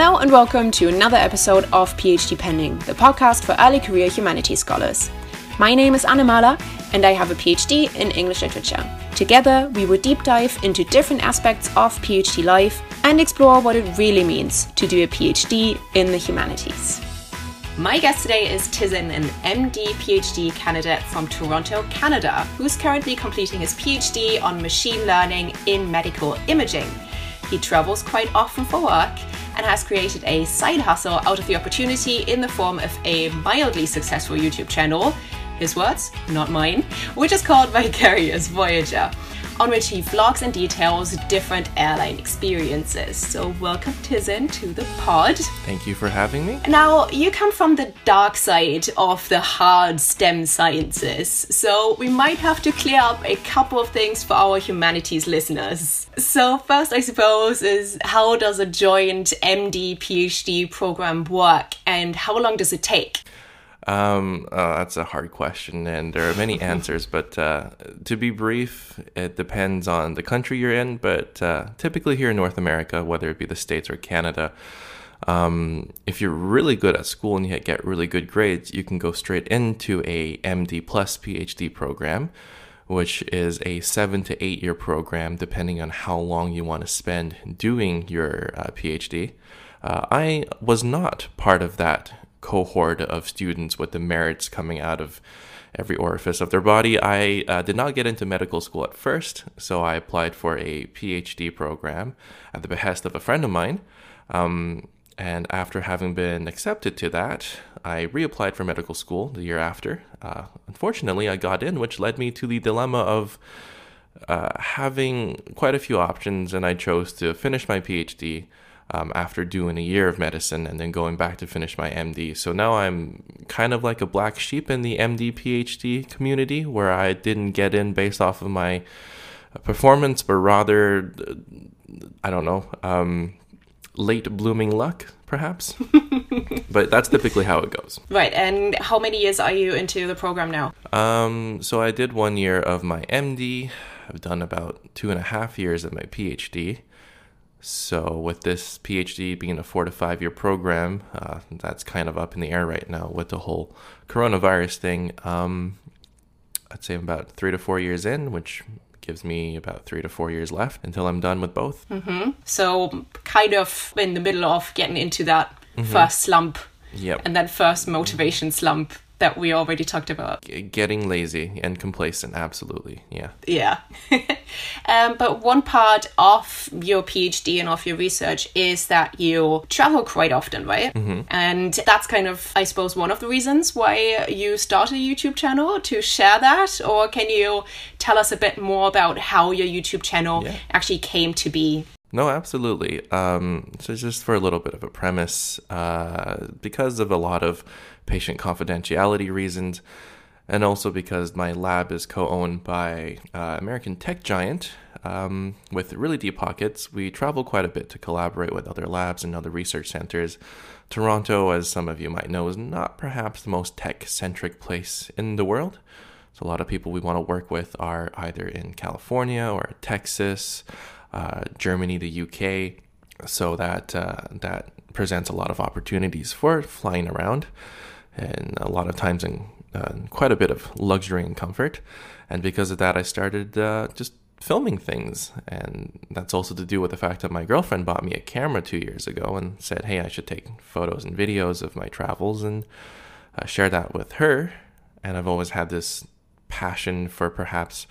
Hello and welcome to another episode of PhD Pending, the podcast for early career humanities scholars. My name is Anne Mahler and I have a PhD in English literature. Together, we will deep dive into different aspects of PhD life and explore what it really means to do a PhD in the humanities. My guest today is Tizen, an MD PhD candidate from Toronto, Canada, who's currently completing his PhD on machine learning in medical imaging. He travels quite often for work and has created a side hustle out of the opportunity in the form of a mildly successful YouTube channel, his words, not mine, which is called Vicarious Voyager on which he vlogs and details different airline experiences. So, welcome, Tizen to the pod. Thank you for having me. Now, you come from the dark side of the hard STEM sciences, so we might have to clear up a couple of things for our humanities listeners. So, first, I suppose, is how does a joint MD PhD program work and how long does it take? Um, uh, that's a hard question, and there are many answers. But uh, to be brief, it depends on the country you're in. But uh, typically here in North America, whether it be the States or Canada, um, if you're really good at school and you get really good grades, you can go straight into a MD plus PhD program, which is a seven to eight year program, depending on how long you want to spend doing your uh, PhD. Uh, I was not part of that cohort of students with the merits coming out of every orifice of their body. I uh, did not get into medical school at first, so I applied for a PhD program at the behest of a friend of mine. Um, and after having been accepted to that, I reapplied for medical school the year after. Uh, unfortunately, I got in, which led me to the dilemma of uh, having quite a few options, and I chose to finish my PhD um, after doing a year of medicine and then going back to finish my MD. So now I'm kind of like a black sheep in the MD PhD community where I didn't get in based off of my performance, but rather, I don't know, um, late blooming luck, perhaps. but that's typically how it goes. Right. And how many years are you into the program now? Um, so I did one year of my MD. I've done about two and a half years of my PhD. So, with this PhD being a four to five year program, uh, that's kind of up in the air right now with the whole coronavirus thing. Um, I'd say I'm about three to four years in, which gives me about three to four years left until I'm done with both. Mm-hmm. So, kind of in the middle of getting into that mm-hmm. first slump. Yep. And that first motivation slump that we already talked about. Getting lazy and complacent, absolutely, yeah. Yeah. um, but one part of your PhD and of your research is that you travel quite often, right? Mm-hmm. And that's kind of, I suppose, one of the reasons why you started a YouTube channel to share that. Or can you tell us a bit more about how your YouTube channel yeah. actually came to be? No, absolutely. Um, so, just for a little bit of a premise, uh, because of a lot of patient confidentiality reasons, and also because my lab is co owned by uh, American tech giant um, with really deep pockets, we travel quite a bit to collaborate with other labs and other research centers. Toronto, as some of you might know, is not perhaps the most tech centric place in the world. So, a lot of people we want to work with are either in California or Texas uh, Germany, the UK. So that uh, that presents a lot of opportunities for flying around, and a lot of times in uh, quite a bit of luxury and comfort. And because of that, I started uh, just filming things, and that's also to do with the fact that my girlfriend bought me a camera two years ago and said, "Hey, I should take photos and videos of my travels and uh, share that with her." And I've always had this passion for perhaps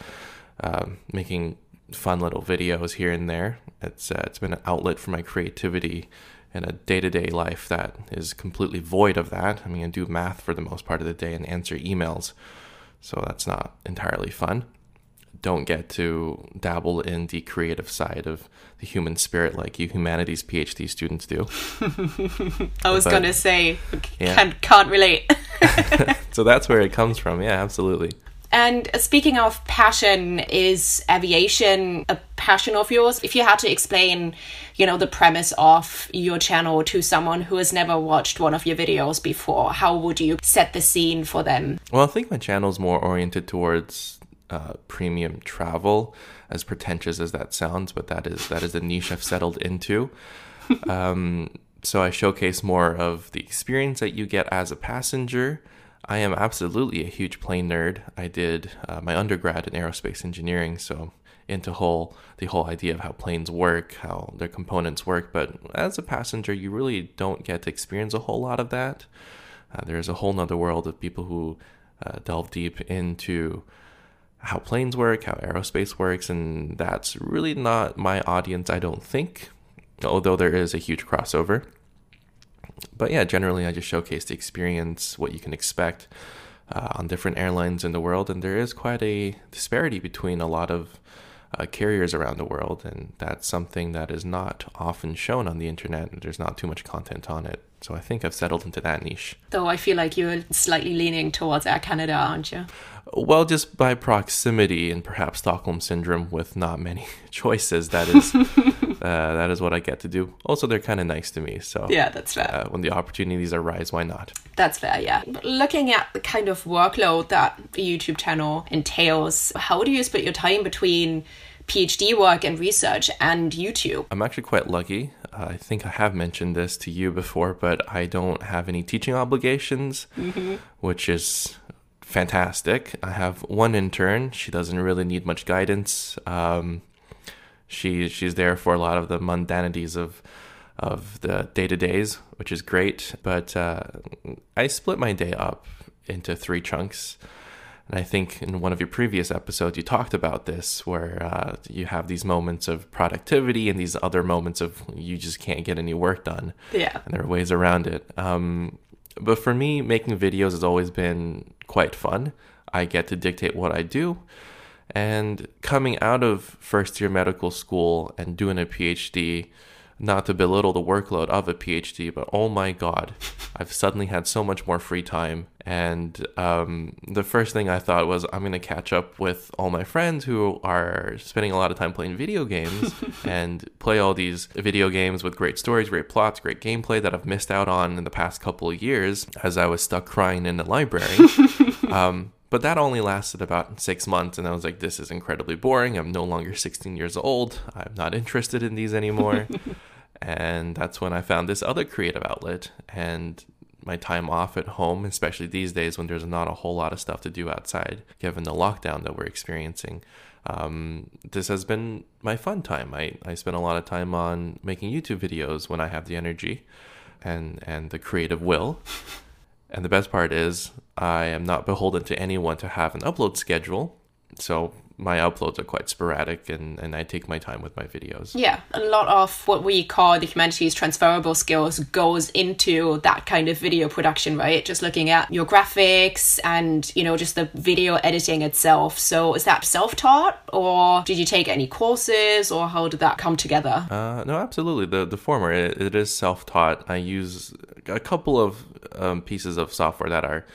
um, making fun little videos here and there. It's uh, it's been an outlet for my creativity in a day to day life that is completely void of that. I mean, I do math for the most part of the day and answer emails, so that's not entirely fun. Don't get to dabble in the creative side of the human spirit like you humanities PhD students do. I was but, gonna say, yeah. can't, can't relate. so that's where it comes from. Yeah, absolutely. And speaking of passion, is aviation a passion of yours? If you had to explain, you know, the premise of your channel to someone who has never watched one of your videos before, how would you set the scene for them? Well, I think my channel is more oriented towards uh, premium travel, as pretentious as that sounds, but that is that is the niche I've settled into. um, so I showcase more of the experience that you get as a passenger. I am absolutely a huge plane nerd. I did uh, my undergrad in aerospace engineering, so into whole the whole idea of how planes work, how their components work. But as a passenger, you really don't get to experience a whole lot of that. Uh, there's a whole nother world of people who uh, delve deep into how planes work, how aerospace works, and that's really not my audience, I don't think, although there is a huge crossover. But yeah, generally, I just showcase the experience, what you can expect uh, on different airlines in the world, and there is quite a disparity between a lot of uh, carriers around the world, and that's something that is not often shown on the internet. And there's not too much content on it, so I think I've settled into that niche. Though I feel like you're slightly leaning towards Air Canada, aren't you? Well, just by proximity and perhaps Stockholm syndrome, with not many choices, that is uh, that is what I get to do. Also, they're kind of nice to me, so yeah, that's fair. Uh, when the opportunities arise, why not? That's fair, yeah. But looking at the kind of workload that a YouTube channel entails, how do you split your time between PhD work and research and YouTube? I'm actually quite lucky. Uh, I think I have mentioned this to you before, but I don't have any teaching obligations, mm-hmm. which is fantastic. I have one intern. She doesn't really need much guidance. Um, she she's there for a lot of the mundanities of of the day to days, which is great. But uh, I split my day up into three chunks. And I think in one of your previous episodes, you talked about this, where uh, you have these moments of productivity and these other moments of you just can't get any work done. Yeah. And there are ways around it. Um, but for me, making videos has always been quite fun. I get to dictate what I do. And coming out of first year medical school and doing a PhD, not to belittle the workload of a PhD, but oh my God, I've suddenly had so much more free time. And um, the first thing I thought was, I'm going to catch up with all my friends who are spending a lot of time playing video games and play all these video games with great stories, great plots, great gameplay that I've missed out on in the past couple of years as I was stuck crying in the library. um, but that only lasted about six months, and I was like, this is incredibly boring. I'm no longer 16 years old. I'm not interested in these anymore. and that's when I found this other creative outlet. And my time off at home, especially these days when there's not a whole lot of stuff to do outside, given the lockdown that we're experiencing. Um, this has been my fun time. I, I spend a lot of time on making YouTube videos when I have the energy and, and the creative will. And the best part is, I am not beholden to anyone to have an upload schedule. So my uploads are quite sporadic and, and I take my time with my videos. Yeah, a lot of what we call the humanities transferable skills goes into that kind of video production, right? Just looking at your graphics and, you know, just the video editing itself. So is that self taught or did you take any courses or how did that come together? Uh, no, absolutely. The, the former, it, it is self taught. I use a couple of um, pieces of software that are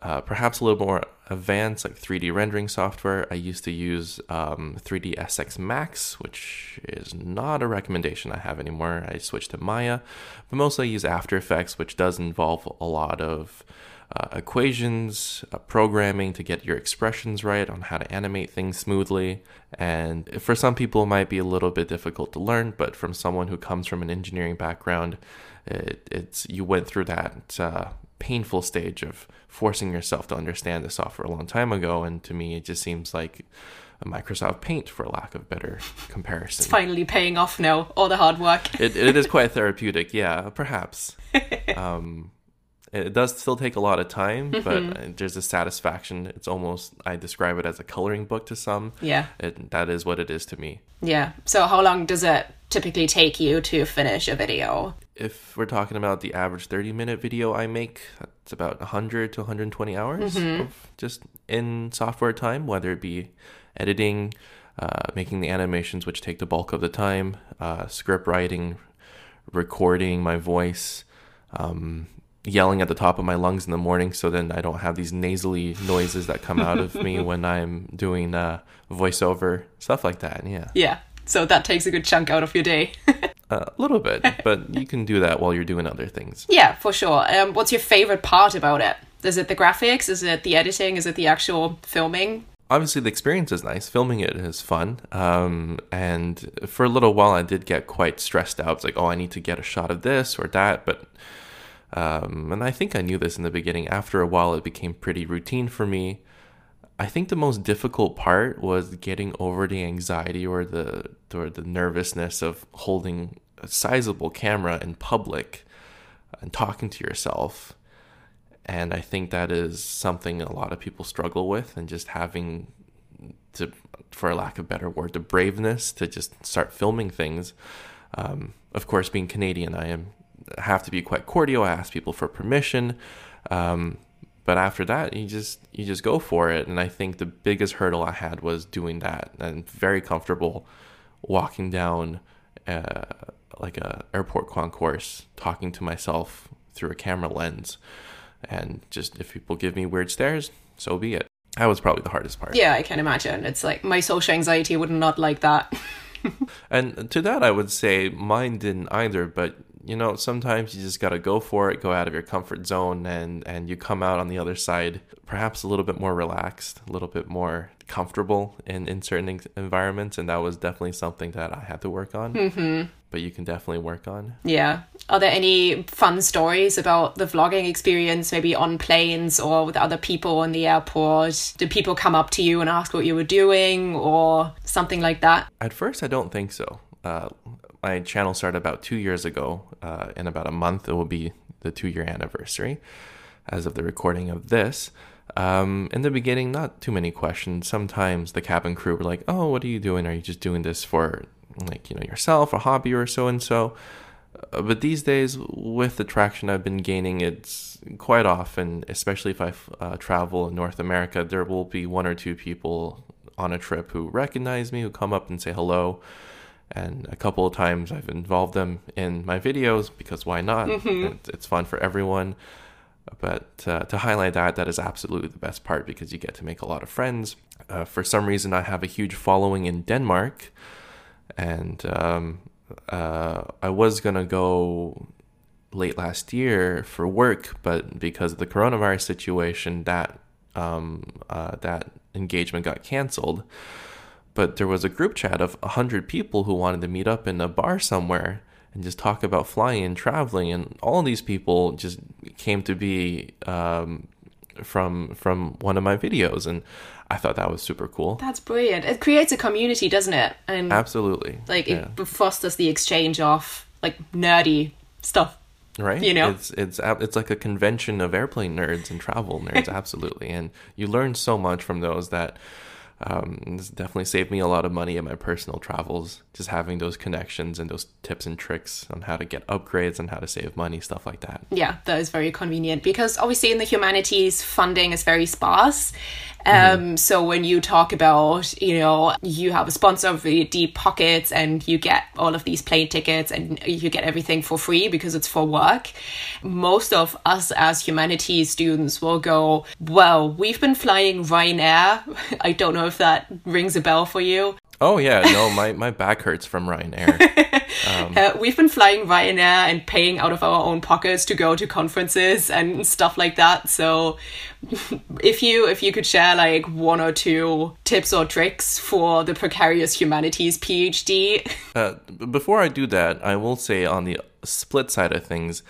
uh, perhaps a little more advanced, like 3D rendering software. I used to use um, 3ds Max, which is not a recommendation I have anymore. I switched to Maya, but mostly I use After Effects, which does involve a lot of uh, equations, uh, programming to get your expressions right on how to animate things smoothly. And for some people, it might be a little bit difficult to learn, but from someone who comes from an engineering background, it, it's you went through that uh, painful stage of forcing yourself to understand the software a long time ago. And to me, it just seems like a Microsoft Paint, for lack of better comparison. It's finally paying off now, all the hard work. it, it is quite therapeutic, yeah, perhaps. Um, it does still take a lot of time, mm-hmm. but there's a satisfaction. It's almost, I describe it as a coloring book to some. Yeah. It, that is what it is to me. Yeah. So, how long does it typically take you to finish a video? If we're talking about the average 30 minute video I make, it's about 100 to 120 hours mm-hmm. of just in software time, whether it be editing, uh, making the animations, which take the bulk of the time, uh, script writing, recording my voice. Um, yelling at the top of my lungs in the morning so then I don't have these nasally noises that come out of me when I'm doing uh, voiceover, stuff like that. Yeah. Yeah. So that takes a good chunk out of your day. a little bit, but you can do that while you're doing other things. Yeah, for sure. Um, what's your favorite part about it? Is it the graphics? Is it the editing? Is it the actual filming? obviously the experience is nice. Filming it is fun. Um, and for a little while, I did get quite stressed out. It's like, oh, I need to get a shot of this or that. But, um, and I think I knew this in the beginning. After a while, it became pretty routine for me. I think the most difficult part was getting over the anxiety or the or the nervousness of holding a sizable camera in public and talking to yourself. And I think that is something a lot of people struggle with, and just having to, for lack of better word, the braveness to just start filming things. Um, of course, being Canadian, I am have to be quite cordial. I ask people for permission. Um, but after that you just you just go for it and i think the biggest hurdle i had was doing that and very comfortable walking down uh, like a airport concourse talking to myself through a camera lens and just if people give me weird stares so be it that was probably the hardest part yeah i can imagine it's like my social anxiety would not like that and to that i would say mine didn't either but you know, sometimes you just got to go for it, go out of your comfort zone, and and you come out on the other side perhaps a little bit more relaxed, a little bit more comfortable in in certain environments, and that was definitely something that I had to work on. Mm-hmm. But you can definitely work on. Yeah. Are there any fun stories about the vlogging experience, maybe on planes or with other people in the airport? Did people come up to you and ask what you were doing, or something like that? At first, I don't think so. Uh, my channel started about two years ago. Uh, in about a month, it will be the two year anniversary as of the recording of this. Um, in the beginning, not too many questions. Sometimes the cabin crew were like, "Oh, what are you doing? Are you just doing this for like you know yourself, a hobby, or so and so?" Uh, but these days, with the traction I've been gaining, it's quite often, especially if I uh, travel in North America, there will be one or two people on a trip who recognize me, who come up and say hello and a couple of times I've involved them in my videos because why not? Mm-hmm. It's fun for everyone. But uh, to highlight that, that is absolutely the best part because you get to make a lot of friends. Uh, for some reason, I have a huge following in Denmark, and um, uh, I was gonna go late last year for work, but because of the coronavirus situation, that um, uh, that engagement got canceled but there was a group chat of 100 people who wanted to meet up in a bar somewhere and just talk about flying and traveling and all these people just came to be um, from from one of my videos and I thought that was super cool. That's brilliant. It creates a community, doesn't it? And Absolutely. Like yeah. it fosters the exchange of like nerdy stuff. Right? You know. It's it's it's like a convention of airplane nerds and travel nerds absolutely. And you learn so much from those that um, this definitely saved me a lot of money in my personal travels, just having those connections and those tips and tricks on how to get upgrades and how to save money, stuff like that. Yeah, that is very convenient because obviously in the humanities, funding is very sparse. Mm-hmm. Um, so when you talk about, you know, you have a sponsor of the deep pockets and you get all of these plane tickets and you get everything for free because it's for work, most of us as humanities students will go, well, we've been flying Ryanair. I don't know if that rings a bell for you. Oh yeah, no, my, my back hurts from Ryanair. Um, uh, we've been flying Ryanair and paying out of our own pockets to go to conferences and stuff like that. So if you if you could share like one or two tips or tricks for the precarious humanities PhD. Uh, before I do that, I will say on the split side of things,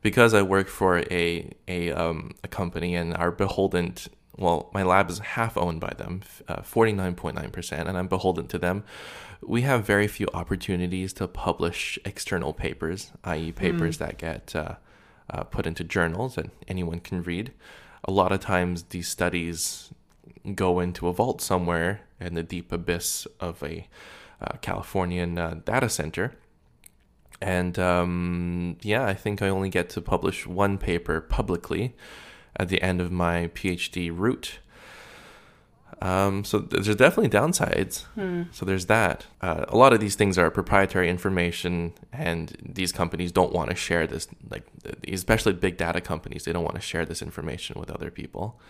because I work for a a um, a company and are beholden well, my lab is half owned by them, 49.9%, uh, and I'm beholden to them. We have very few opportunities to publish external papers, i.e., papers mm. that get uh, uh, put into journals that anyone can read. A lot of times, these studies go into a vault somewhere in the deep abyss of a uh, Californian uh, data center. And um, yeah, I think I only get to publish one paper publicly at the end of my PhD route. Um, so there's definitely downsides. Hmm. So there's that. Uh, a lot of these things are proprietary information, and these companies don't want to share this. Like especially big data companies, they don't want to share this information with other people.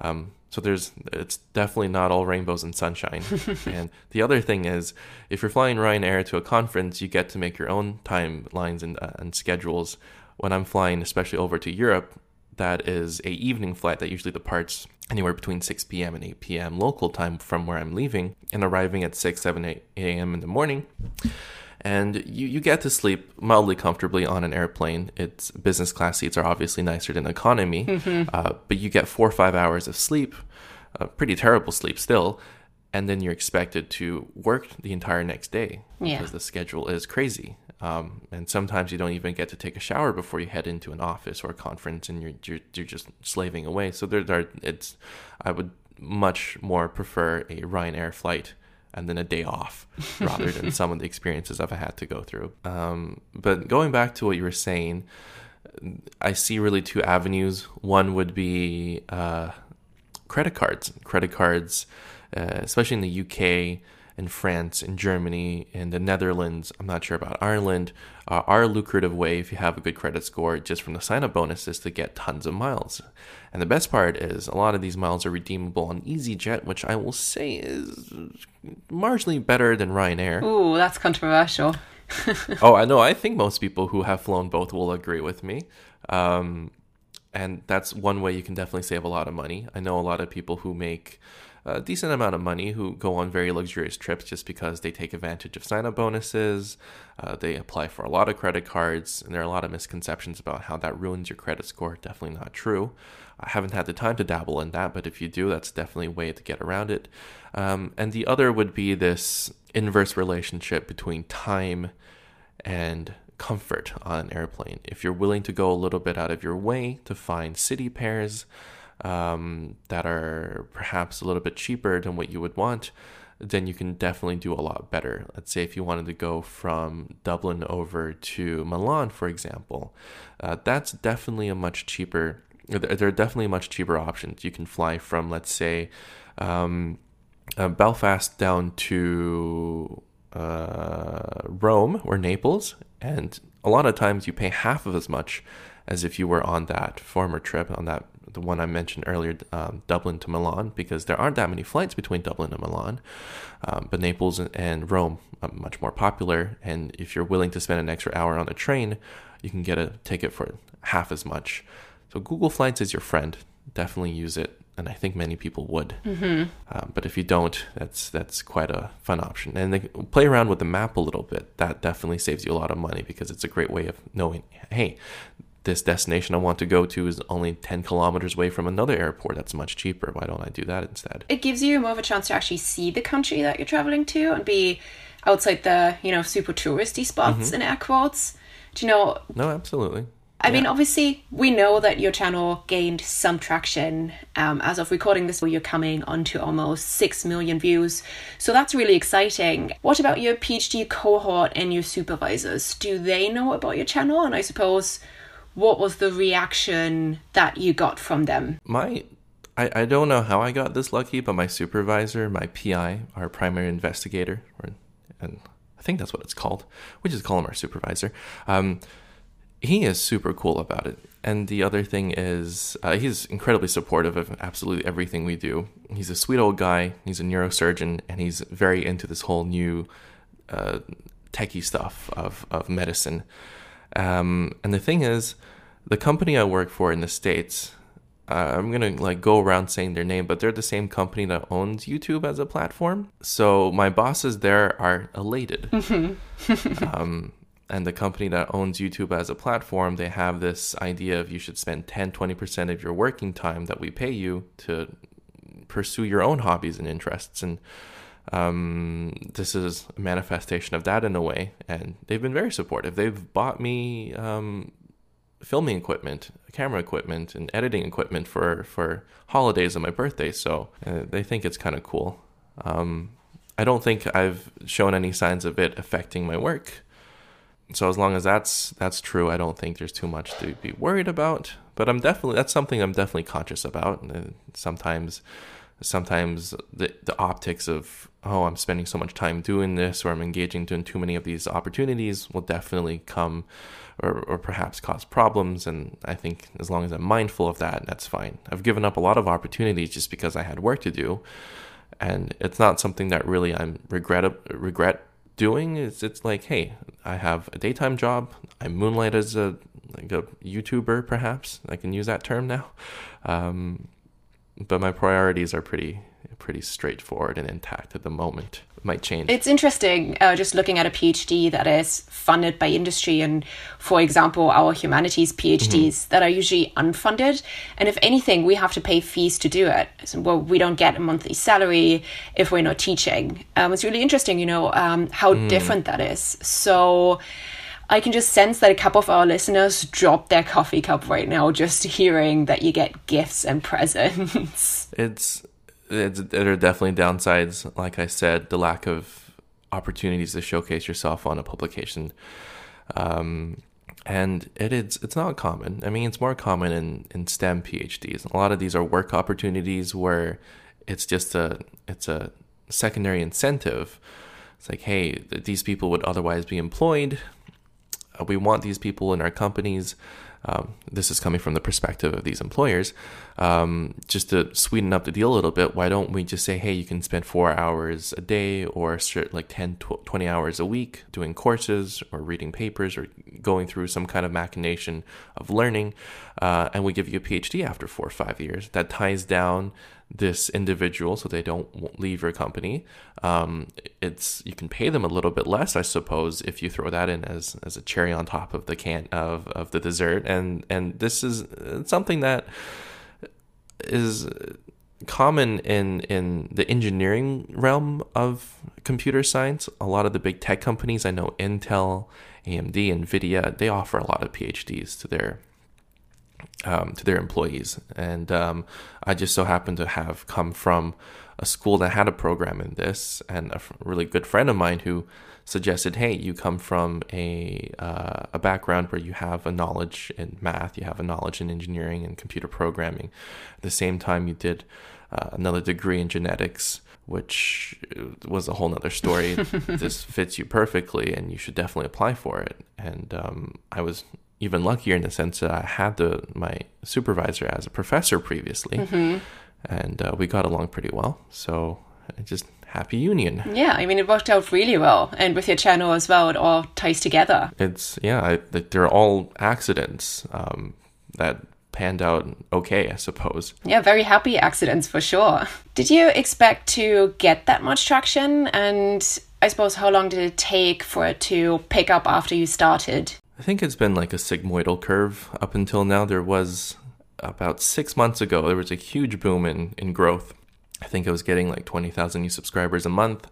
Um, so there's it's definitely not all rainbows and sunshine. and the other thing is, if you're flying Ryanair to a conference, you get to make your own timelines and, uh, and schedules. When I'm flying, especially over to Europe, that is a evening flight that usually departs anywhere between 6 p.m. and 8 p.m. local time from where I'm leaving and arriving at 6, 7, 8 a.m. in the morning. And you, you get to sleep mildly comfortably on an airplane. It's business class seats are obviously nicer than economy, mm-hmm. uh, but you get four or five hours of sleep, uh, pretty terrible sleep still, and then you're expected to work the entire next day yeah. because the schedule is crazy. Um, and sometimes you don't even get to take a shower before you head into an office or a conference, and you're you're, you're just slaving away. So there, there, it's I would much more prefer a Ryanair flight and then a day off rather than some of the experiences I've had to go through. Um, but going back to what you were saying, I see really two avenues. One would be uh, credit cards. Credit cards, uh, especially in the UK in France, in Germany, in the Netherlands, I'm not sure about Ireland, uh, are a lucrative way if you have a good credit score just from the sign up bonuses to get tons of miles. And the best part is a lot of these miles are redeemable on EasyJet, which I will say is marginally better than Ryanair. Ooh, that's controversial. oh, I know. I think most people who have flown both will agree with me. Um, and that's one way you can definitely save a lot of money. I know a lot of people who make a decent amount of money who go on very luxurious trips just because they take advantage of sign up bonuses. Uh, they apply for a lot of credit cards, and there are a lot of misconceptions about how that ruins your credit score. Definitely not true. I haven't had the time to dabble in that, but if you do, that's definitely a way to get around it. Um, and the other would be this inverse relationship between time and comfort on an airplane. If you're willing to go a little bit out of your way to find city pairs, um, that are perhaps a little bit cheaper than what you would want, then you can definitely do a lot better. Let's say if you wanted to go from Dublin over to Milan, for example, uh, that's definitely a much cheaper. There are definitely much cheaper options. You can fly from, let's say, um, uh, Belfast down to uh, Rome or Naples, and a lot of times you pay half of as much as if you were on that former trip on that the one I mentioned earlier, um, Dublin to Milan, because there aren't that many flights between Dublin and Milan. Um, but Naples and Rome are much more popular. And if you're willing to spend an extra hour on a train, you can get a ticket for half as much. So Google Flights is your friend. Definitely use it. And I think many people would, mm-hmm. um, but if you don't, that's that's quite a fun option. And they play around with the map a little bit. That definitely saves you a lot of money because it's a great way of knowing, hey, this destination I want to go to is only 10 kilometers away from another airport that's much cheaper. Why don't I do that instead? It gives you more of a chance to actually see the country that you're traveling to and be outside the, you know, super touristy spots mm-hmm. in air quotes. Do you know? No, absolutely. I yeah. mean, obviously, we know that your channel gained some traction. Um, as of recording this, you're coming onto almost 6 million views. So that's really exciting. What about your PhD cohort and your supervisors? Do they know about your channel? And I suppose what was the reaction that you got from them? My I, I don't know how I got this lucky, but my supervisor, my PI, our primary investigator, or, and I think that's what it's called. We just call him our supervisor. Um, he is super cool about it. And the other thing is, uh, he's incredibly supportive of absolutely everything we do. He's a sweet old guy. He's a neurosurgeon, and he's very into this whole new uh, techie stuff of, of medicine. Um, and the thing is, the company I work for in the states, uh, I'm gonna like go around saying their name, but they're the same company that owns YouTube as a platform. So my bosses there are elated. um, and the company that owns YouTube as a platform, they have this idea of you should spend 10, 20% of your working time that we pay you to pursue your own hobbies and interests. And um, this is a manifestation of that in a way. And they've been very supportive. They've bought me um, filming equipment, camera equipment, and editing equipment for, for holidays and my birthday. So uh, they think it's kind of cool. Um, I don't think I've shown any signs of it affecting my work. So as long as that's that's true, I don't think there's too much to be worried about. But I'm definitely that's something I'm definitely conscious about. And sometimes sometimes the the optics of oh I'm spending so much time doing this or I'm engaging in too many of these opportunities will definitely come or, or perhaps cause problems and I think as long as I'm mindful of that that's fine. I've given up a lot of opportunities just because I had work to do and it's not something that really I'm regret regret doing is it's like, hey, I have a daytime job. I moonlight as a like a YouTuber, perhaps I can use that term now. Um, but my priorities are pretty pretty straightforward and intact at the moment. It might change. It's interesting uh, just looking at a PhD that is funded by industry and, for example, our humanities PhDs mm-hmm. that are usually unfunded. And if anything, we have to pay fees to do it. So, well, we don't get a monthly salary if we're not teaching. Um, it's really interesting, you know, um, how mm. different that is. So, I can just sense that a couple of our listeners dropped their coffee cup right now just hearing that you get gifts and presents. It's, it's there are definitely downsides. Like I said, the lack of opportunities to showcase yourself on a publication. Um, and it is it's not common. I mean, it's more common in in STEM PhDs. A lot of these are work opportunities where it's just a it's a secondary incentive. It's like, hey, these people would otherwise be employed we want these people in our companies. Um, this is coming from the perspective of these employers. Um, just to sweeten up the deal a little bit, why don't we just say, hey, you can spend four hours a day or like 10, 20 hours a week doing courses or reading papers or going through some kind of machination of learning, uh, and we give you a PhD after four or five years. That ties down this individual so they don't leave your company. Um, it's you can pay them a little bit less, I suppose, if you throw that in as as a cherry on top of the can of of the dessert. And and this is something that is common in in the engineering realm of computer science. A lot of the big tech companies, I know Intel, AMD, Nvidia, they offer a lot of PhDs to their um, to their employees. And um, I just so happened to have come from a school that had a program in this, and a really good friend of mine who suggested, "Hey, you come from a uh, a background where you have a knowledge in math, you have a knowledge in engineering and computer programming. At the same time, you did uh, another degree in genetics." Which was a whole nother story. this fits you perfectly, and you should definitely apply for it. And um, I was even luckier in the sense that I had the my supervisor as a professor previously, mm-hmm. and uh, we got along pretty well. So just happy union. Yeah, I mean it worked out really well, and with your channel as well, it all ties together. It's yeah, I, they're all accidents um, that panned out okay, I suppose. Yeah, very happy accidents for sure. Did you expect to get that much traction? And I suppose how long did it take for it to pick up after you started? I think it's been like a sigmoidal curve up until now. There was about six months ago, there was a huge boom in, in growth. I think I was getting like 20,000 new subscribers a month.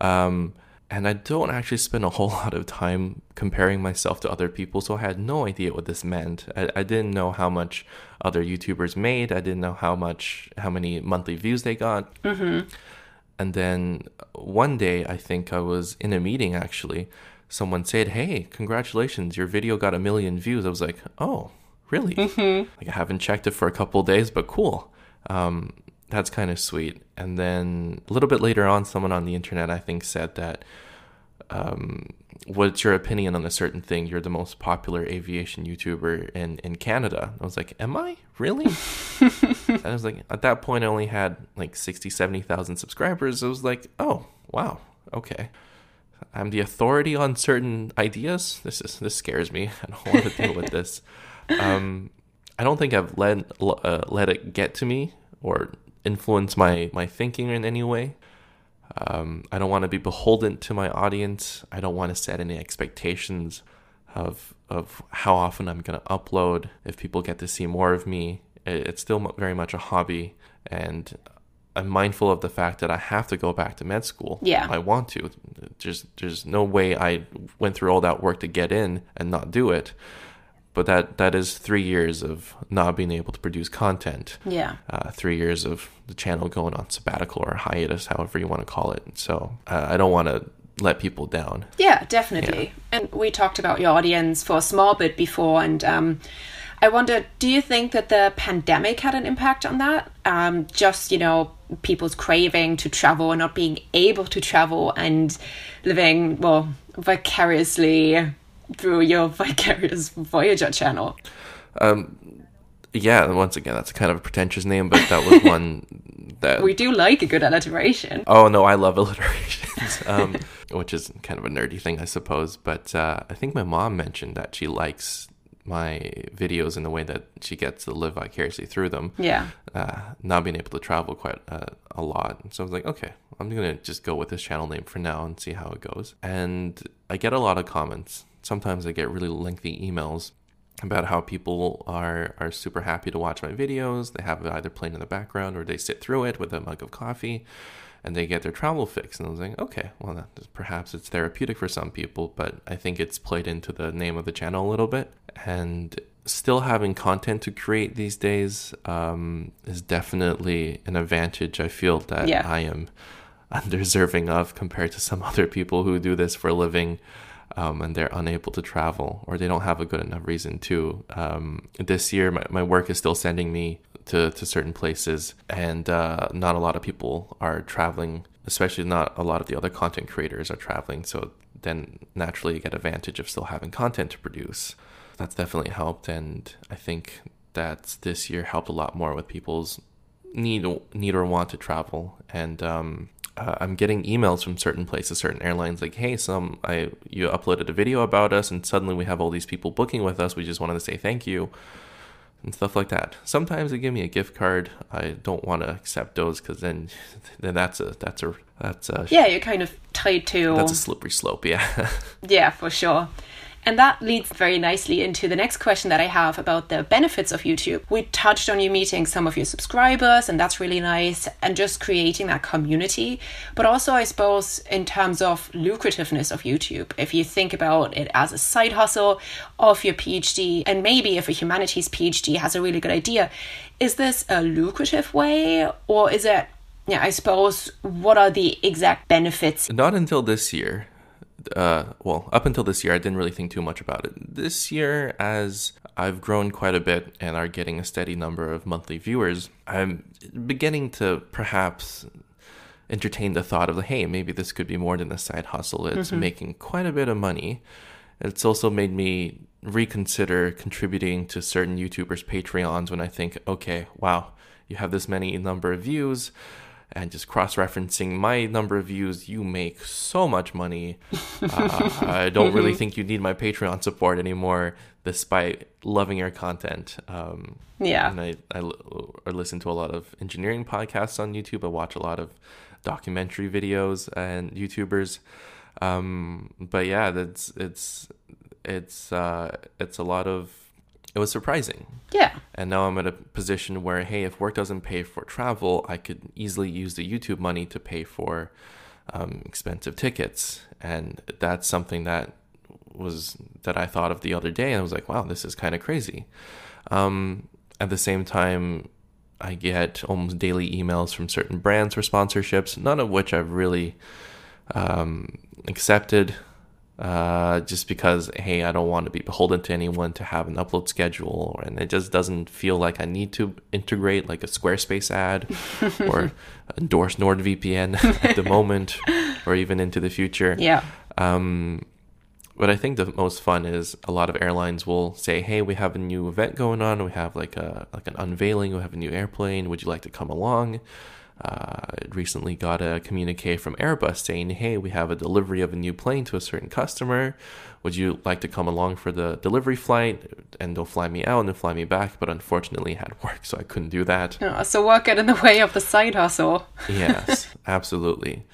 Um, and I don't actually spend a whole lot of time comparing myself to other people, so I had no idea what this meant. I, I didn't know how much other YouTubers made. I didn't know how much, how many monthly views they got. Mm-hmm. And then one day, I think I was in a meeting actually, someone said, "Hey, congratulations, your video got a million views." I was like, "Oh, really?" Mm-hmm. Like I haven't checked it for a couple days, but cool. Um, that's kind of sweet. And then a little bit later on, someone on the internet, I think, said that, um, "What's your opinion on a certain thing? You're the most popular aviation YouTuber in in Canada." I was like, "Am I really?" and I was like, at that point, I only had like 60, 70,000 subscribers. I was like, "Oh, wow, okay." I'm the authority on certain ideas. This is this scares me. I don't want to deal with this. Um, I don't think I've let uh, let it get to me or influence my my thinking in any way. Um, I don't want to be beholden to my audience. I don't want to set any expectations of of how often I'm going to upload. If people get to see more of me, it's still very much a hobby, and I'm mindful of the fact that I have to go back to med school. Yeah. I want to. There's there's no way I went through all that work to get in and not do it. But that that is three years of not being able to produce content. Yeah. Uh, three years of the channel going on sabbatical or hiatus, however you want to call it. So uh, I don't want to let people down. Yeah, definitely. Yeah. And we talked about your audience for a small bit before, and um, I wonder, do you think that the pandemic had an impact on that? Um, just, you know, people's craving to travel and not being able to travel and living, well, vicariously through your Vicarious Voyager channel? Um, yeah, once again, that's kind of a pretentious name, but that was one that We do like a good alliteration. Oh no, I love alliterations, um, which is kind of a nerdy thing, I suppose. But uh, I think my mom mentioned that she likes my videos in the way that she gets to live vicariously through them. Yeah. Uh, not being able to travel quite uh, a lot, so I was like, okay, I'm gonna just go with this channel name for now and see how it goes. And I get a lot of comments. Sometimes I get really lengthy emails about how people are are super happy to watch my videos. They have it either playing in the background or they sit through it with a mug of coffee and they get their travel fix. And I was like, okay, well, that, perhaps it's therapeutic for some people, but I think it's played into the name of the channel a little bit. And still having content to create these days um, is definitely an advantage I feel that Yeah. I am undeserving of compared to some other people who do this for a living um, and they're unable to travel or they don't have a good enough reason to. Um, this year, my, my work is still sending me to, to certain places, and uh, not a lot of people are traveling, especially not a lot of the other content creators are traveling. So then naturally, you get advantage of still having content to produce. That's definitely helped, and I think that this year helped a lot more with people's need need or want to travel and um uh, I'm getting emails from certain places, certain airlines, like, "Hey, some I you uploaded a video about us, and suddenly we have all these people booking with us. We just wanted to say thank you, and stuff like that." Sometimes they give me a gift card. I don't want to accept those because then, then that's a that's a that's a Yeah, you're kind of tied to. that's a slippery slope. Yeah. Yeah, for sure. And that leads very nicely into the next question that I have about the benefits of YouTube. We touched on you meeting some of your subscribers, and that's really nice, and just creating that community. But also, I suppose, in terms of lucrativeness of YouTube, if you think about it as a side hustle of your PhD, and maybe if a humanities PhD has a really good idea, is this a lucrative way, or is it, yeah, I suppose, what are the exact benefits? Not until this year. Uh, well, up until this year, I didn't really think too much about it. This year, as I've grown quite a bit and are getting a steady number of monthly viewers, I'm beginning to perhaps entertain the thought of, hey, maybe this could be more than a side hustle. It's making quite a bit of money. It's also made me reconsider contributing to certain YouTubers' Patreons when I think, okay, wow, you have this many number of views and just cross-referencing my number of views you make so much money. Uh, i don't really think you need my patreon support anymore despite loving your content. Um, Yeah. and I I listen to a lot of engineering podcasts on youtube. I watch a lot of documentary videos and youtubers. Um, but yeah that's it's it's uh, it's a lot of it was surprising Yeah. and now I'm at a position where, hey, if work doesn't pay for travel, I could easily use the YouTube money to pay for um, expensive tickets. And that's something that was that I thought of the other day. And I was like, wow, this is kind of crazy. Um, at the same time, I get almost daily emails from certain brands for sponsorships, none of which I've really um, accepted uh, just because hey i don't want to be beholden to anyone to have an upload schedule and it just doesn't feel like i need to integrate like a squarespace ad or endorse nordvpn at the moment or even into the future Yeah. um, but I think the most fun is a lot of airlines will say, "Hey, we have a new event going on. We have like a like an unveiling. We have a new airplane. Would you like to come along?" Uh, recently got a communique from Airbus saying, "Hey, we have a delivery of a new plane to a certain customer. Would you like to come along for the delivery flight?" And they'll fly me out and they'll fly me back. But unfortunately, I had work, so I couldn't do that. Oh, so work get in the way of the side hustle. yes, absolutely.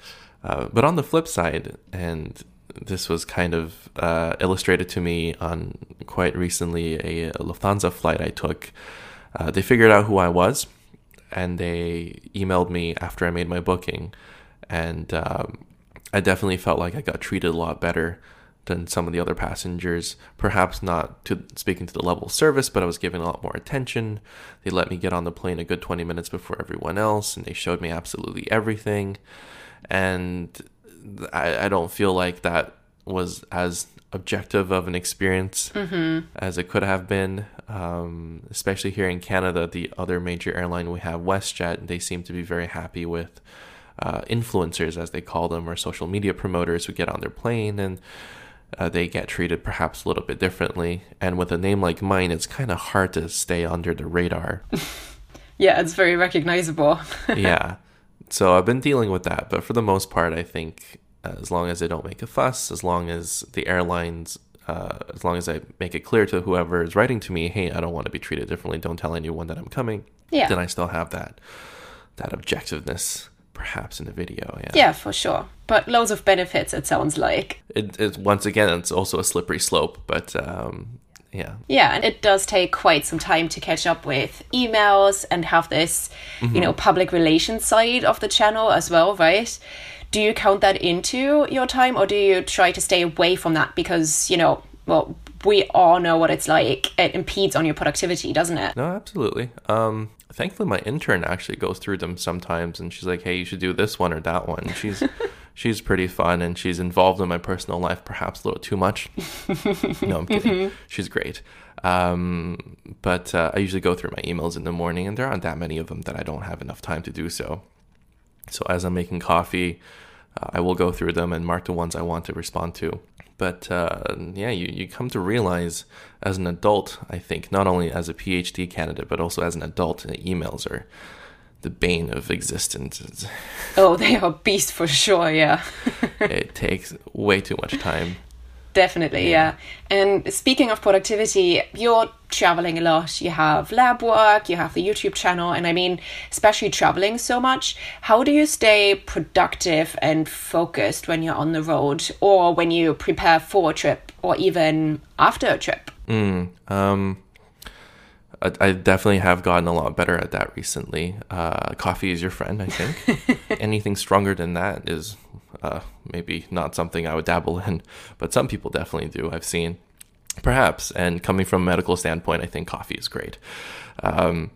Uh, but on the flip side, and this was kind of uh, illustrated to me on quite recently a, a Lufthansa flight I took. Uh, they figured out who I was, and they emailed me after I made my booking, and um, I definitely felt like I got treated a lot better than some of the other passengers. Perhaps not to speaking to the level of service, but I was given a lot more attention. They let me get on the plane a good 20 minutes before everyone else, and they showed me absolutely everything. And I, I don't feel like that was as objective of an experience as it could have been. Um, especially here in Canada, the other major airline we have, WestJet, they seem to be very happy with uh, influencers, as they call them, or social media promoters who get on their plane and uh, they get treated perhaps a little bit differently. And with a name like mine, it's kind of hard to stay under the radar. Yeah, it's very recognizable. yeah. So I've been dealing with that, but for the most part, I think as long as I don't make a fuss, as long as the airlines, uh, as long as I make it clear to whoever is writing to me, hey, I don't want to be treated differently. Don't tell anyone that I'm coming. Yeah. Then I still have that that objectiveness, perhaps in the video. Yeah. Yeah, for sure. But loads of benefits. It sounds like. It, it once again, it's also a slippery slope, but um, yeah. Yeah, and it does take quite some time to catch up with emails and have this, you know, public relations side of the channel as well, right? Do you count that into your time or do you try to stay away from that because, you know, well, we all know what it's like. It impedes on your productivity, doesn't it? No, absolutely. Um, thankfully, my intern actually goes through them sometimes, and she's like, "Hey, you should do this one or that one." She's she's pretty fun, and she's involved in my personal life perhaps a little too much. no, I'm kidding. She's great. Um, but uh, I usually go through my emails in the morning, and there aren't that many of them that I don't have enough time to do so. So as I'm making coffee, uh, I will go through them and mark the ones I want to respond to. But uh, yeah, you, you come to realize as an adult, I think, not only as a PhD candidate, but also as an adult, that emails are the bane of existence. Oh, they are beasts for sure, yeah. it takes way too much time. Definitely, yeah. And speaking of productivity, you're traveling a lot. You have lab work, you have the YouTube channel, and I mean, especially traveling so much, how do you stay productive and focused when you're on the road or when you prepare for a trip or even after a trip? Um, I, I definitely have gotten a lot better at that recently. Uh, coffee is your friend, I think. Anything stronger than that is uh, maybe not something I would dabble in, but some people definitely do. I've seen, perhaps. And coming from a medical standpoint, I think coffee is great. Um,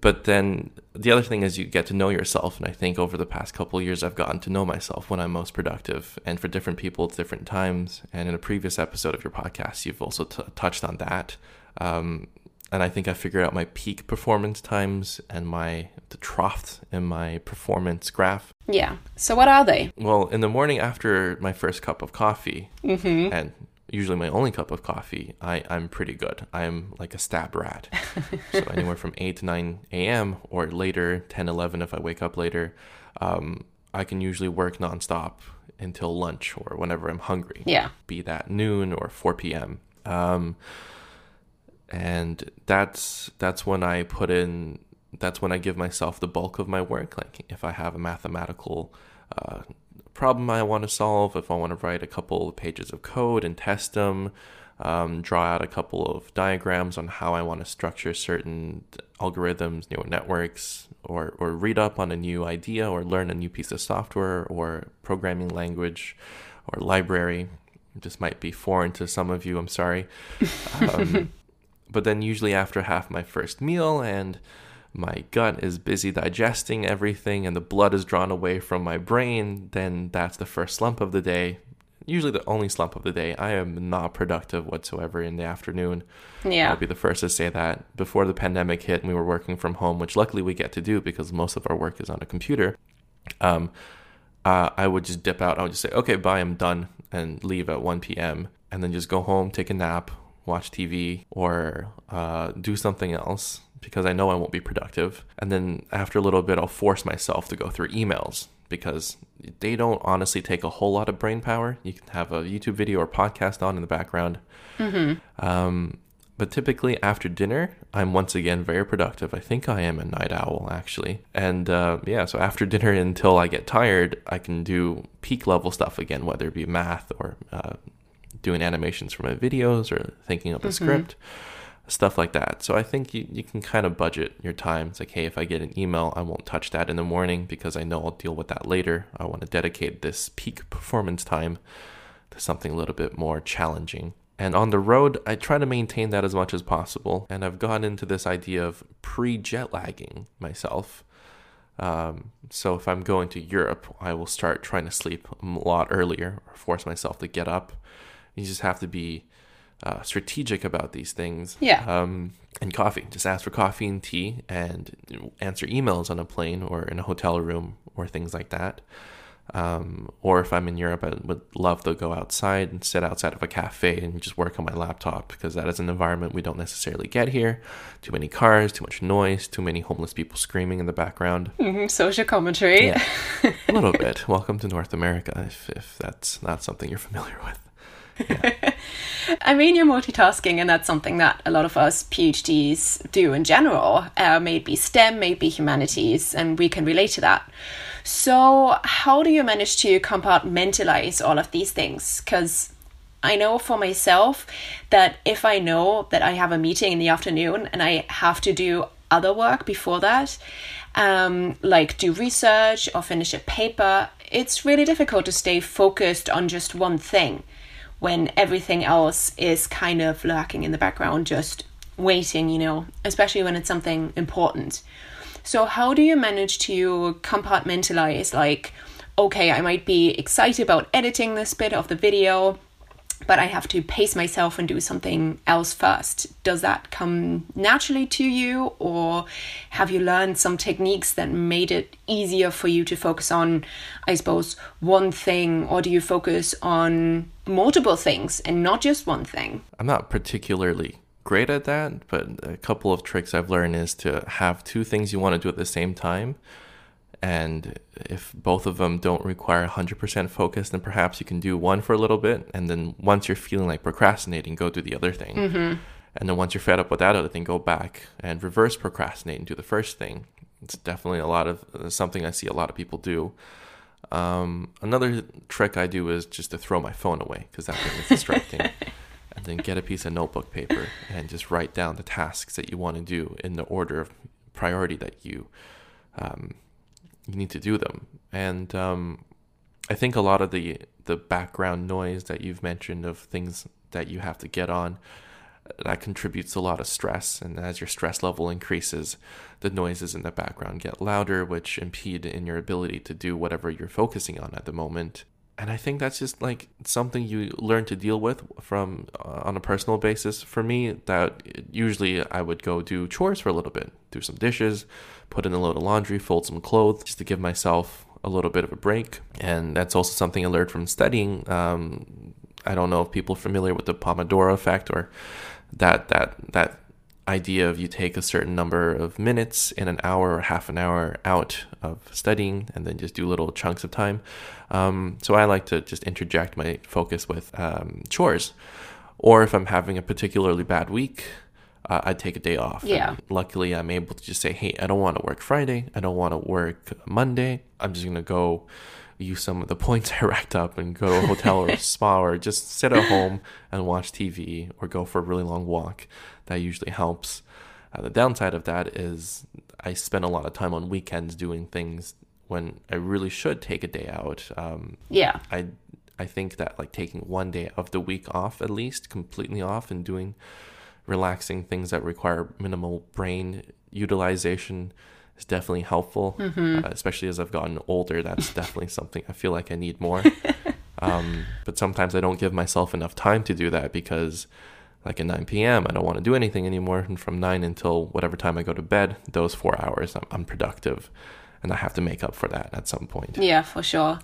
but then the other thing is you get to know yourself and i think over the past couple years i've gotten to know myself when i'm most productive and for different people it's different times and in a previous episode of your podcast you've also t- touched on that um, and i think i figured out my peak performance times and my the troughs in my performance graph Yeah. So, what are they? well, in the morning after my first cup of coffee, and usually my only cup of coffee, I, I'm pretty good. I'm like a stab rat. so anywhere from 8 to 9 a.m. or later, 10, 11 if I wake up later, um, I can usually work nonstop until lunch or whenever I'm hungry. Yeah. Be that noon or 4 p.m. Um, and that's that's when I put in that's when I give myself the bulk of my work. Like if I have a mathematical uh, problem I want to solve, if I want to write a couple of pages of code and test them, um, draw out a couple of diagrams on how I want to structure certain algorithms, neural networks, or or read up on a new idea, or learn a new piece of software, or programming language, or library. This might be foreign to some of you. I'm sorry. Um, but then usually after half my first meal and my gut is busy digesting everything and the blood is drawn away from my brain, then that's the first slump of the day. Usually the only slump of the day. I am not productive whatsoever in the afternoon. Yeah. I'll be the first to say that. Before the pandemic hit and we were working from home, which luckily we get to do because most of our work is on a computer, um, uh, I would just dip out. I would just say, okay, bye, I'm done, and leave at 1 p.m. And then just go home, take a nap, watch TV, or uh, do something else because I know I won't be productive. And then after a little bit, I'll force myself to go through emails because they don't honestly take a whole lot of brain power. You can have a YouTube video or podcast on in the background. Um, but typically after dinner, I'm once again very productive. I think I am a night owl actually. And uh, yeah, so after dinner until I get tired, I can do peak level stuff again, whether it be math or uh, doing animations for my videos or thinking up a script, stuff like that. So I think you, you can kind of budget your time. It's like, hey, if I get an email, I won't touch that in the morning because I know I'll deal with that later. I want to dedicate this peak performance time to something a little bit more challenging. And on the road, I try to maintain that as much as possible. And I've gone into this idea of pre jet lagging myself. Um, so if I'm going to Europe, I will start trying to sleep a lot earlier or force myself to get up. You just have to be uh, strategic about these things. Yeah. Um, and coffee. Just ask for coffee and tea and answer emails on a plane or in a hotel room or things like that. Um, or if I'm in Europe, I would love to go outside and sit outside of a cafe and just work on my laptop because that is an environment we don't necessarily get here. Too many cars, too much noise, too many homeless people screaming in the background. Mm-hmm, social commentary. Yeah, a little bit. Welcome to North America, if, if that's not something you're familiar with. I mean, you're multitasking, and that's something that a lot of us PhDs do in general. Uh, maybe STEM, maybe humanities, and we can relate to that. So, how do you manage to compartmentalize all of these things? Because I know for myself that if I know that I have a meeting in the afternoon and I have to do other work before that, um, like do research or finish a paper, it's really difficult to stay focused on just one thing when everything else is kind of lurking in the background, just waiting, you know, especially when it's something important. So, how do you manage to compartmentalize, like, okay, I might be excited about editing this bit of the video, but I have to pace myself and do something else first. Does that come naturally to you, or have you learned some techniques that made it easier for you to focus on, I suppose, one thing, or do you focus on multiple things and not just one thing? I'm not particularly great at that, but a couple of tricks I've learned is to have two things you want to do at the same time. And if both of them don't require 100% focus, then perhaps you can do one for a little bit. And then once you're feeling like procrastinating, go do the other thing. Mm-hmm. And then once you're fed up with that other thing, go back and reverse procrastinate and do the first thing. It's definitely a lot of uh, something I see a lot of people do. Um, another trick I do is just to throw my phone away because that thing is distracting. and then get a piece of notebook paper and just write down the tasks that you want to do in the order of priority that you um, you need to do them. And um, I think a lot of the the background noise that you've mentioned of things that you have to get on that contributes a lot of stress and as your stress level increases the noises in the background get louder which impede in your ability to do whatever you're focusing on at the moment and I think that's just like something you learn to deal with from uh, on a personal basis. For me, that usually I would go do chores for a little bit, do some dishes, put in a load of laundry, fold some clothes, just to give myself a little bit of a break. And that's also something I learned from studying. Um, I don't know if people are familiar with the Pomodoro effect or that that that idea of you take a certain number of minutes in an hour or half an hour out of studying and then just do little chunks of time. Um, so I like to just interject my focus with um, chores. Or if I'm having a particularly bad week, uh, I take a day off. Yeah. And luckily, I'm able to just say, hey, I don't want to work Friday. I don't want to work Monday. I'm just going to go use some of the points I racked up and go to a hotel or a spa or just sit at home and watch TV or go for a really long walk. That usually helps. Uh, the downside of that is I spend a lot of time on weekends doing things when I really should take a day out. Um, yeah. I I think that like taking one day of the week off at least, completely off, and doing relaxing things that require minimal brain utilization is definitely helpful. Mm-hmm. Uh, especially as I've gotten older, that's definitely something I feel like I need more. um, but sometimes I don't give myself enough time to do that because like at 9 p.m. I don't want to do anything anymore. And from 9 until whatever time I go to bed, those four hours, I'm productive, And I have to make up for that at some point. Yeah, for sure.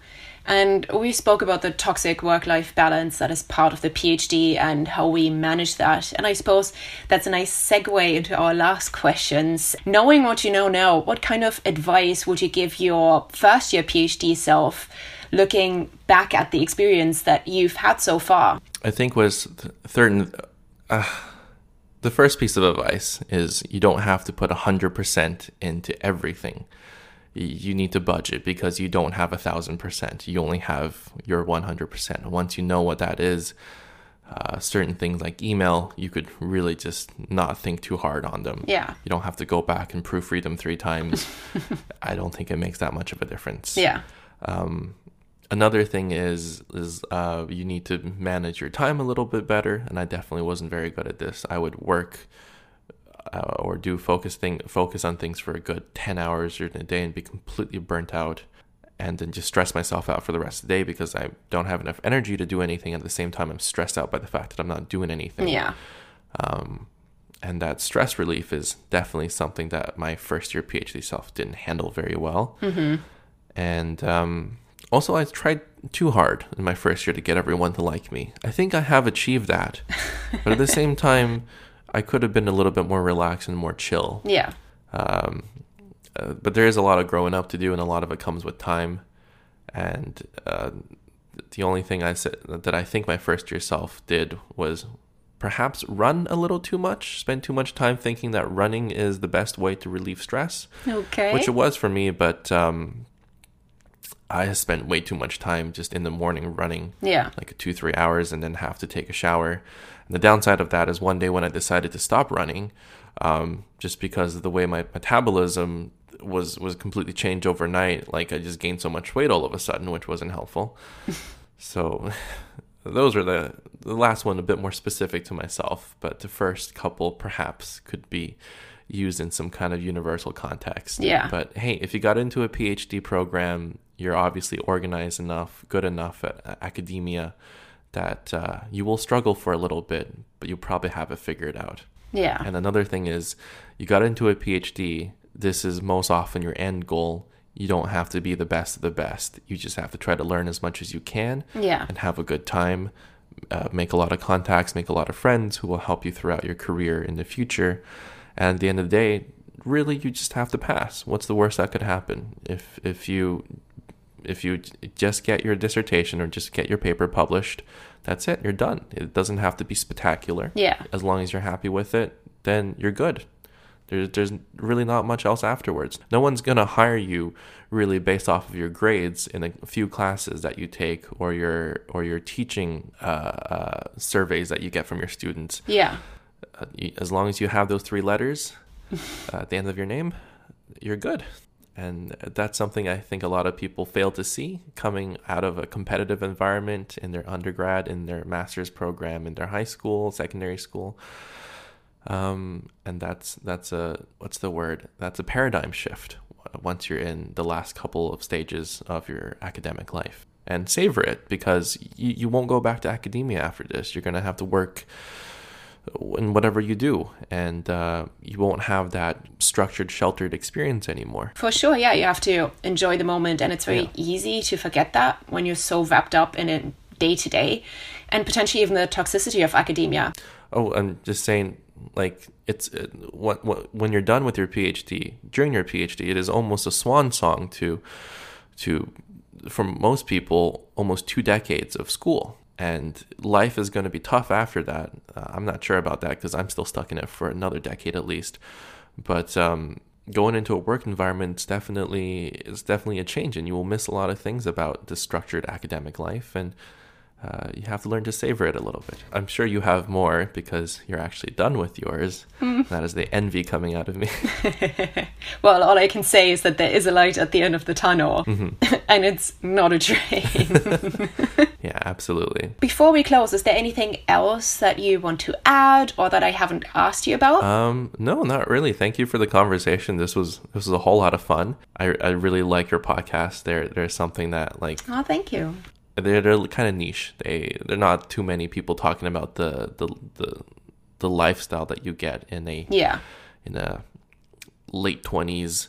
And we spoke about the toxic work life balance that is part of the PhD and how we manage that. And I suppose that's a nice segue into our last questions. Knowing what you know now, what kind of advice would you give your first year PhD self looking back at the experience that you've had so far? I think was third. Uh, the first piece of advice is you don't have to put 100% into everything you need to budget because you don't have a thousand percent. You only have your 100%. Once you know what that is, uh, certain things like email, you could really just not think too hard on them. Yeah. You don't have to go back and proofread them three times. I don't think it makes that much of a difference. Yeah. Um, another thing is is uh, you need to manage your time a little bit better, and I definitely wasn't very good at this. I would work uh, or do focus thing focus on things for a good 10 hours during the day and be completely burnt out and then just stress myself out for the rest of the day because I don't have enough energy to do anything at the same time I'm stressed out by the fact that I'm not doing anything. Yeah. Um, and that stress relief is definitely something that my first year PhD self didn't handle very well. Mm-hmm. And um, Also, I tried too hard in my first year to get everyone to like me. I think I have achieved that. but at the same time, I could have been a little bit more relaxed and more chill. Yeah. Um, uh, but there is a lot of growing up to do, and a lot of it comes with time. And uh, the only thing I said that I think my first year self did was perhaps run a little too much, spend too much time thinking that running is the best way to relieve stress. Okay. Which it was for me, but um, I spent way too much time just in the morning running. Yeah. Like two, three hours and then have to take a shower. And the downside of that is one day when I decided to stop running, um, just because of the way my metabolism was was completely changed overnight. Like I just gained so much weight all of a sudden, which wasn't helpful. so those are the the last one a bit more specific to myself, but the first couple perhaps could be used in some kind of universal context. Yeah. But hey, if you got into a PhD program, you're obviously organized enough, good enough at academia that uh, you will struggle for a little bit, but you'll probably have it figured out. Yeah. And another thing is, you got into a PhD. This is most often your end goal. You don't have to be the best of the best. You just have to try to learn as much as you can Yeah. and have a good time. Uh, make a lot of contacts, make a lot of friends who will help you throughout your career in the future. And at the end of the day, really, you just have to pass. What's the worst that could happen? If if you if you just get your dissertation or just get your paper published, that's it. You're done. It doesn't have to be spectacular. Yeah. As long as you're happy with it, then you're good. There's there's really not much else afterwards. No one's gonna hire you really based off of your grades in a few classes that you take or your or your teaching uh, uh, surveys that you get from your students. Yeah. Uh, you, as long as you have those three letters uh, at the end of your name, you're good. And that's something I think a lot of people fail to see coming out of a competitive environment in their undergrad, in their master's program, in their high school, secondary school. Um, and that's that's a what's the word? That's a paradigm shift once you're in the last couple of stages of your academic life. And savor it because you, you won't go back to academia after this. You're gonna have to work in whatever you do, and uh, you won't have that structured, sheltered experience anymore. For sure, yeah, you have to enjoy the moment, and it's very Yeah. easy to forget that when you're so wrapped up in it day to day, and potentially even the toxicity of academia. Oh, I'm just saying, like it's uh, what, what when you're done with your PhD, during your PhD, it is almost a swan song to to for most people almost two decades of school. And life is going to be tough after that. Uh, I'm not sure about that because I'm still stuck in it for another decade at least. But um, going into a work environment is definitely is definitely a change, and you will miss a lot of things about the structured academic life. And uh, you have to learn to savor it a little bit. I'm sure you have more because you're actually done with yours. That is the envy coming out of me. Well, all I can say is that there is a light at the end of the tunnel, Mm-hmm. and it's not a train. yeah, absolutely. Before we close, is there anything else that you want to add or that I haven't asked you about? Um, no, not really. Thank you for the conversation. This was this was a whole lot of fun. I, I really like your podcast. There there's something that like oh, thank you. They're they're kind of niche. They they're not too many people talking about the the the, the lifestyle that you get in a Yeah. in a late twenties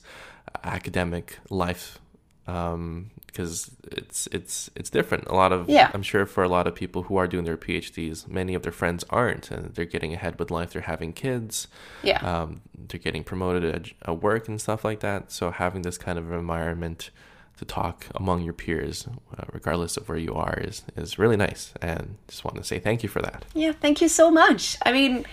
academic life because it's it's it's different. A lot of Yeah. I'm sure for a lot of people who are doing their PhDs, many of their friends aren't, and they're getting ahead with life. They're having kids, Yeah. um, they're getting promoted at, at work and stuff like that. So having this kind of environment to talk among your peers, uh, regardless of where you are, is is really nice. And just want to say thank you for that. Yeah, thank you so much. I mean,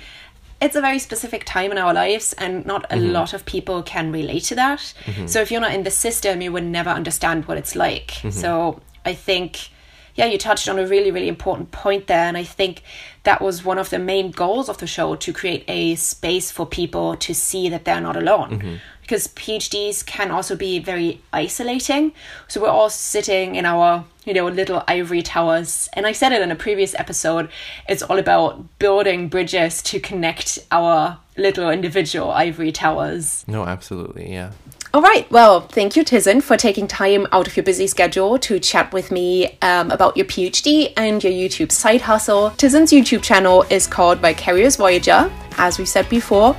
it's a very specific time in our lives, and not a mm-hmm. lot of people can relate to that. Mm-hmm. So, if you're not in the system, you would never understand what it's like. Mm-hmm. So, I think, yeah, you touched on a really, really important point there. And I think that was one of the main goals of the show to create a space for people to see that they're not alone. Mm-hmm. Because PhDs can also be very isolating. So we're all sitting in our, you know, little ivory towers. And I said it in a previous episode, it's all about building bridges to connect our little individual ivory towers. No, absolutely, yeah. All right. Well, thank you, Tiezheng, for taking time out of your busy schedule to chat with me um, about your PhD and your YouTube side hustle. Tiezheng's YouTube channel is called Vicarious Voyager, as we said before.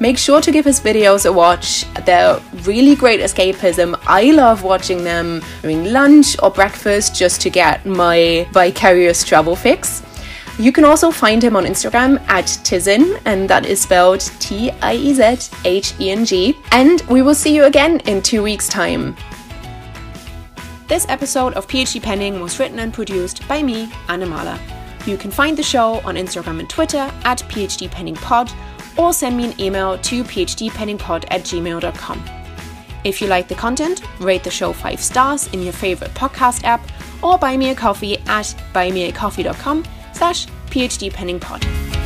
Make sure to give his videos a watch. They're really great escapism. I love watching them during lunch or breakfast just to get my vicarious travel fix. You can also find him on Instagram at Tiezheng, and that is spelled T I E Z H E N G. And we will see you again in two weeks' time. This episode of PhD Pending was written and produced by me, Anna Mahler. You can find the show on Instagram and Twitter at PhD Pending Pod, or send me an email to phdpendingpod at gmail.com. If you like the content, rate the show 5 stars in your favorite podcast app or buy me a coffee at buymeacoffee.com slash PhD Pending Pod.